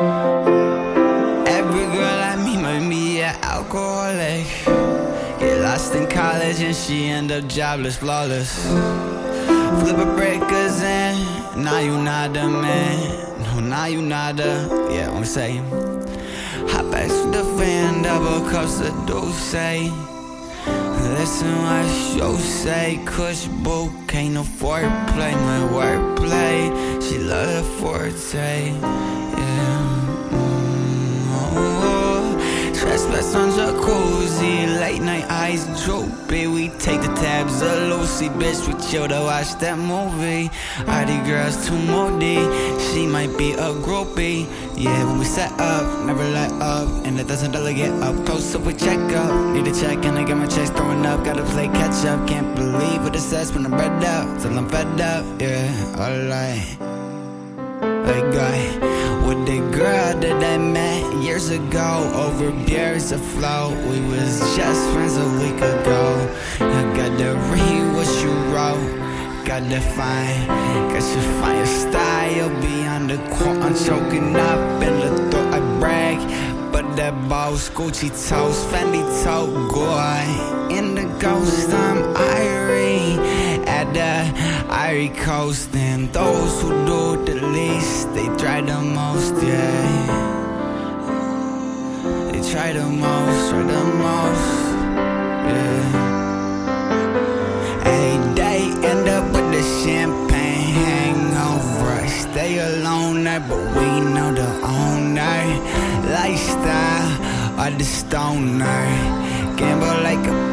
Every girl I meet might be an alcoholic. Get lost in college and she end up jobless, flawless. Flipper breakers in, now you not a man. No, now you not a, yeah, I'm saying. Hot bags with the fan, double cups of Dulce. Listen what you say, Kush cush bouquet, no foreplay, my wordplay. She love the forte. Trespass on jacuzzi, late night eyes droopy. We take the tabs of Lucy, bitch. We chill to watch that movie. These girls too moody, she might be a groupie. Yeah, when we set up, never let up. And it doesn't dollar get up close, so we check up. Need a check and I get my checks throwing up. Gotta play catch up. Can't believe what it says when I'm bred up. Till I'm fed up, yeah, alright. Like guy, with the girl that I met years ago over beers afloat. We was just friends a week ago. I got to read what you wrote. Got to find, got to find style beyond the quote. I'm choking up in the throat. I brag, but that boss Gucci toast, Fendi toe, boy. In the ghost, I'm Irie Irie Coast, and those who do the least, they try the most, yeah. They try the most, try the most, yeah. Hey, they end up with the champagne hangover. Stay alone there, but we know the owner. Lifestyle of the stoner. Gamble like a